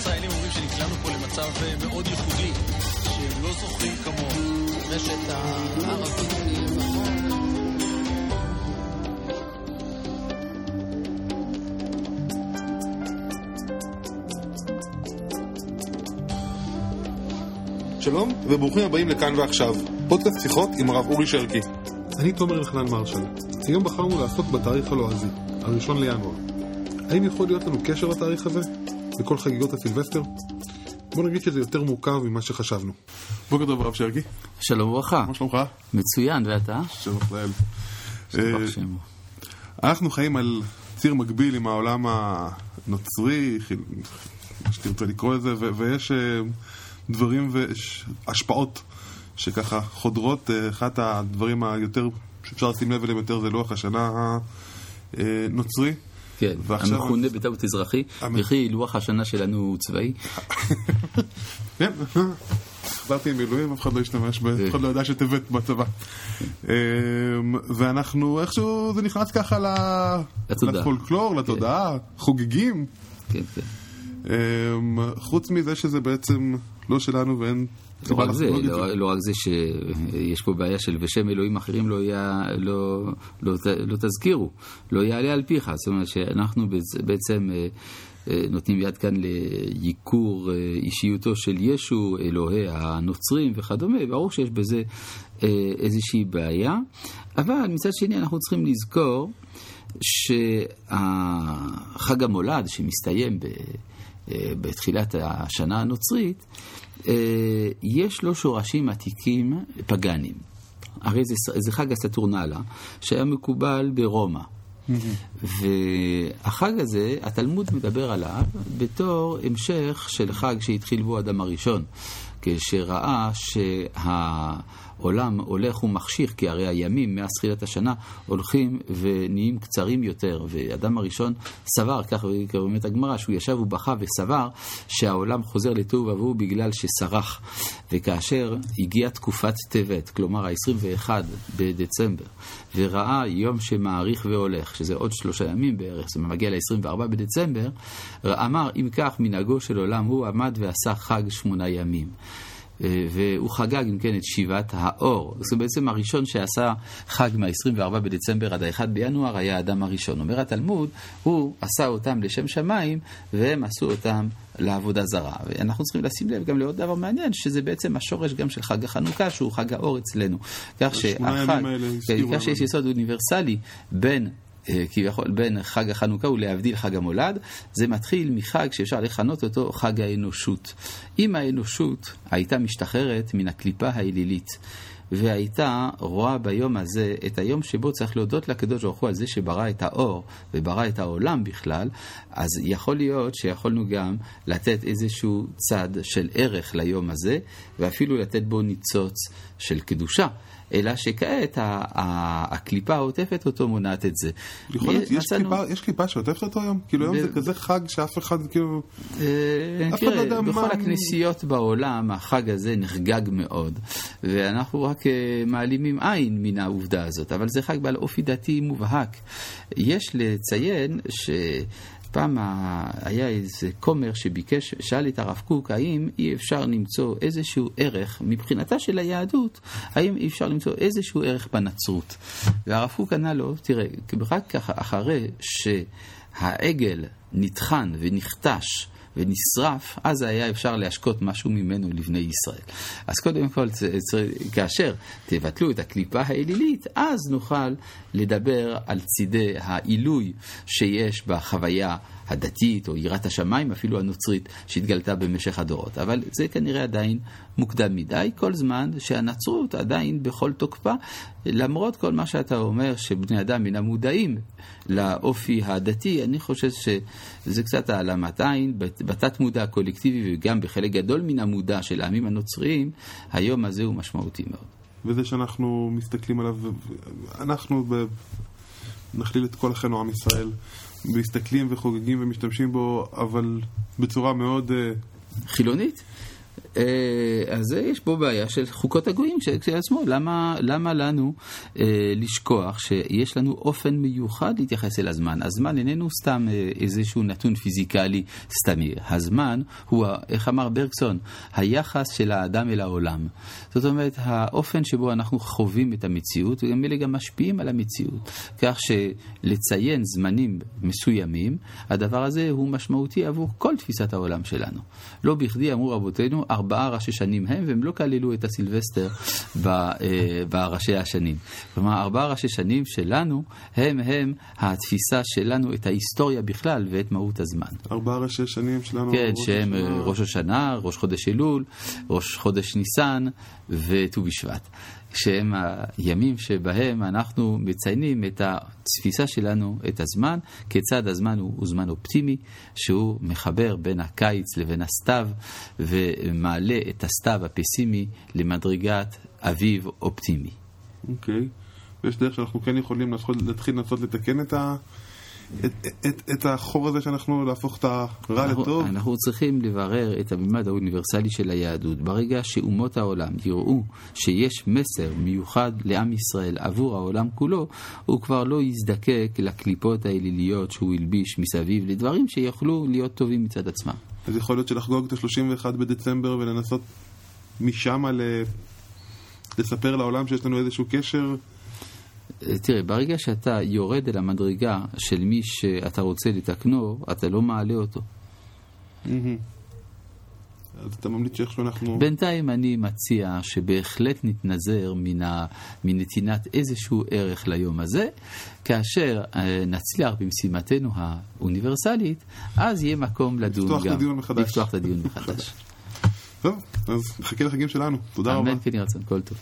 ישראלים אומרים שנקלענו פה למצב אה, מאוד ייחודי, שהם לא זוכרים כמוהו. רשת הערבית שלום וברוכים הבאים לכאן ועכשיו, פודקאסט שיחות עם הרב אורי שרקי. אני תומר אלחנן מרשל. היום בחרנו לעסוק בתאריך הלועזי, הראשון לינואר. האם יכול להיות לנו קשר לתאריך הזה? בכל חגיגות הסילבסטר? בוא נגיד שזה יותר מורכב ממה שחשבנו. בוקר טוב הרב שרקי. שלום וברכה. מה שלומך? מצוין, ואתה? שלום לאל. אה. אנחנו חיים על ציר מקביל עם העולם הנוצרי, מה שתרצה לקרוא לזה, ויש אה, דברים והשפעות שככה חודרות. אה, אחד הדברים היותר, שאפשר לשים לב אליהם יותר זה לוח השנה הנוצרי. כן, המכונה בטעות אזרחי, וכי לוח השנה שלנו הוא צבאי. כן, חזרתי ממילואים, אף אחד לא השתמש, אף אחד לא ידע שטבת בצבא. אמ, ואנחנו, איכשהו זה נכנס ככה. לפולקלור, לתודעה, חוגגים. כן, כן. אמ, חוץ מזה שזה בעצם לא שלנו ואין... לא רק זה, לא, לא רק זה שיש פה בעיה של בשם אלוהים אחרים לא, יע, לא, לא, לא תזכירו, לא יעלה על פיך. זאת אומרת שאנחנו בעצ- בעצם אה, אה, נותנים יד כאן לייקור אה, אישיותו של ישו, אלוהי הנוצרים וכדומה, ברור שיש בזה איזושהי בעיה, אבל מצד שני אנחנו צריכים לזכור שהחג המולד שמסתיים ב... אה, בתחילת השנה הנוצרית, אה, יש לו שורשים עתיקים פגאנים. הרי זה, זה חג הסטורנלה, שהיה מקובל ברומא. והחג הזה, התלמוד מדבר עליו בתור המשך של חג שהתחיל בו אדם הראשון, כשראה שהעולם הולך ומחשיך, כי הרי הימים מאז תחילת השנה הולכים ונהיים קצרים יותר, ואדם הראשון סבר, כך אומרת הגמרא, שהוא ישב ובכה וסבר שהעולם חוזר לתוהו ובוהו בגלל שסרח. וכאשר הגיעה תקופת טבת, כלומר ה-21 בדצמבר, וראה יום שמאריך והולך, שזה עוד שלושה ימים בערך, אומרת מגיע ל-24 בדצמבר, אמר אם כך מנהגו של עולם הוא עמד ועשה חג שמונה ימים. אה, והוא חגג, אם כן, את שיבת האור. זה בעצם הראשון שעשה חג מה-24 בדצמבר עד ה-1 בינואר היה האדם הראשון. אומר התלמוד, הוא עשה אותם לשם שמיים, והם עשו אותם לעבודה זרה. ואנחנו צריכים לשים לב גם לעוד דבר מעניין, שזה בעצם השורש גם של חג החנוכה, שהוא חג האור אצלנו. כך שהחג, הזכירו כך. שיש יסוד אוניברסלי בין... אה, כביכול בין חג החנוכה ולהבדיל חג המולד, זה מתחיל מחג שאפשר לכנות אותו חג האנושות. אם האנושות הייתה משתחררת מן הקליפה האלילית, והייתה רואה ביום הזה את היום שבו צריך להודות לקדוש ברוך הוא על זה שברא את האור וברא את העולם בכלל, אז יכול להיות שיכולנו גם לתת איזשהו צד של ערך ליום הזה, ואפילו לתת בו ניצוץ של קדושה. אלא שכעת הקליפה העוטפת אותו מונעת את זה. יכול להיות, יש קליפה- יש קליפה שעוטפת אותו היום? כאילו היום זה כזה חג שאף אחד כאילו... אה, אף אחד לא יודע בכל מה- הכנסיות בעולם החג הזה נחגג מאוד, ואנחנו רק אה, מעלימים עין מן העובדה הזאת, אבל זה חג בעל אופי דתי מובהק. יש לציין ש... פעם היה איזה כומר שביקש, שאל את הרב קוק האם אי אפשר למצוא איזשהו ערך, מבחינתה של היהדות, האם אי אפשר למצוא איזשהו ערך בנצרות. והרב קוק ענה לו, תראה, רק אחרי שהעגל נטחן ונחטש ונשרף, אז היה אפשר להשקות משהו ממנו לבני ישראל. אז קודם כל, כאשר תבטלו את הקליפה האלילית, אז נוכל לדבר על צידי העילוי שיש בחוויה הדתית או יראת השמיים, אפילו הנוצרית, שהתגלתה במשך הדורות. אבל זה כנראה עדיין מוקדם מדי, כל זמן שהנצרות עדיין בכל תוקפה, למרות כל מה שאתה אומר שבני אדם אינם מודעים לאופי הדתי, אני חושב שזה קצת העלמת עין, בת- בתת מודע הקולקטיבי וגם בחלק גדול מן המודע של העמים הנוצריים, היום הזה הוא משמעותי מאוד. וזה שאנחנו מסתכלים עליו, אנחנו ב- נכליל את כל אחינו עם ישראל, מסתכלים וחוגגים ומשתמשים בו, אבל בצורה מאוד... אה, חילונית? אה, אז יש פה בעיה של חוקות הגויים כשלעצמו. למה, למה לנו אה, לשכוח שיש לנו אופן מיוחד להתייחס אל הזמן? הזמן איננו סתם אה, איזשהו נתון פיזיקלי סתמי. הזמן הוא, איך אמר ברקסון, היחס של האדם אל העולם. זאת אומרת, האופן שבו אנחנו חווים את המציאות, וגם אלה גם משפיעים על המציאות. כך שלציין זמנים מסוימים, הדבר הזה הוא משמעותי עבור כל תפיסת העולם שלנו. לא בכדי אמרו רבותינו, ארבעה ראשי שנים הם, והם לא כללו את הסילבסטר אה, בראשי השנים. כלומר, ארבעה ראשי שנים שלנו, הם הם התפיסה שלנו את ההיסטוריה בכלל ואת מהות הזמן. ארבעה ראשי שנים שלנו. כן, שהם השנה. אה, ראש השנה, ראש חודש אלול, ראש חודש ניסן וט"ו בשבט. שהם הימים שבהם אנחנו מציינים את התפיסה שלנו, את הזמן, כיצד הזמן הוא, הוא זמן אופטימי, שהוא מחבר בין הקיץ לבין הסתיו, ומעלה את הסתיו הפסימי למדרגת אביב אופטימי. אוקיי, okay. ויש דרך שאנחנו כן יכולים להתחיל לנסות לתקן את ה... את, את, את החור הזה שאנחנו להפוך את הרע אנחנו, לטוב? אנחנו צריכים לברר את הממד האוניברסלי של היהדות. ברגע שאומות העולם יראו שיש מסר מיוחד לעם ישראל עבור העולם כולו, הוא כבר לא יזדקק לקליפות האליליות שהוא הלביש מסביב לדברים שיוכלו להיות טובים מצד עצמם. אז יכול להיות שלחגוג את ה-31 בדצמבר ולנסות משם לספר לעולם שיש לנו איזשהו קשר תראה, ברגע שאתה יורד אל המדרגה של מי שאתה רוצה לתקנו, אתה לא מעלה אותו. אז אתה ממליץ שאיכשהו אנחנו... בינתיים אני מציע שבהחלט נתנזר מן ה... מנתינת איזשהו ערך ליום הזה, כאשר אה, נצליח במשימתנו האוניברסלית, אז יהיה מקום לדון לפתוח גם. את הדיון מחדש. לפתוח את הדיון מחדש. טוב, אז נחכה לחגים שלנו. תודה רבה. אמן כן ירצון, כל טוב.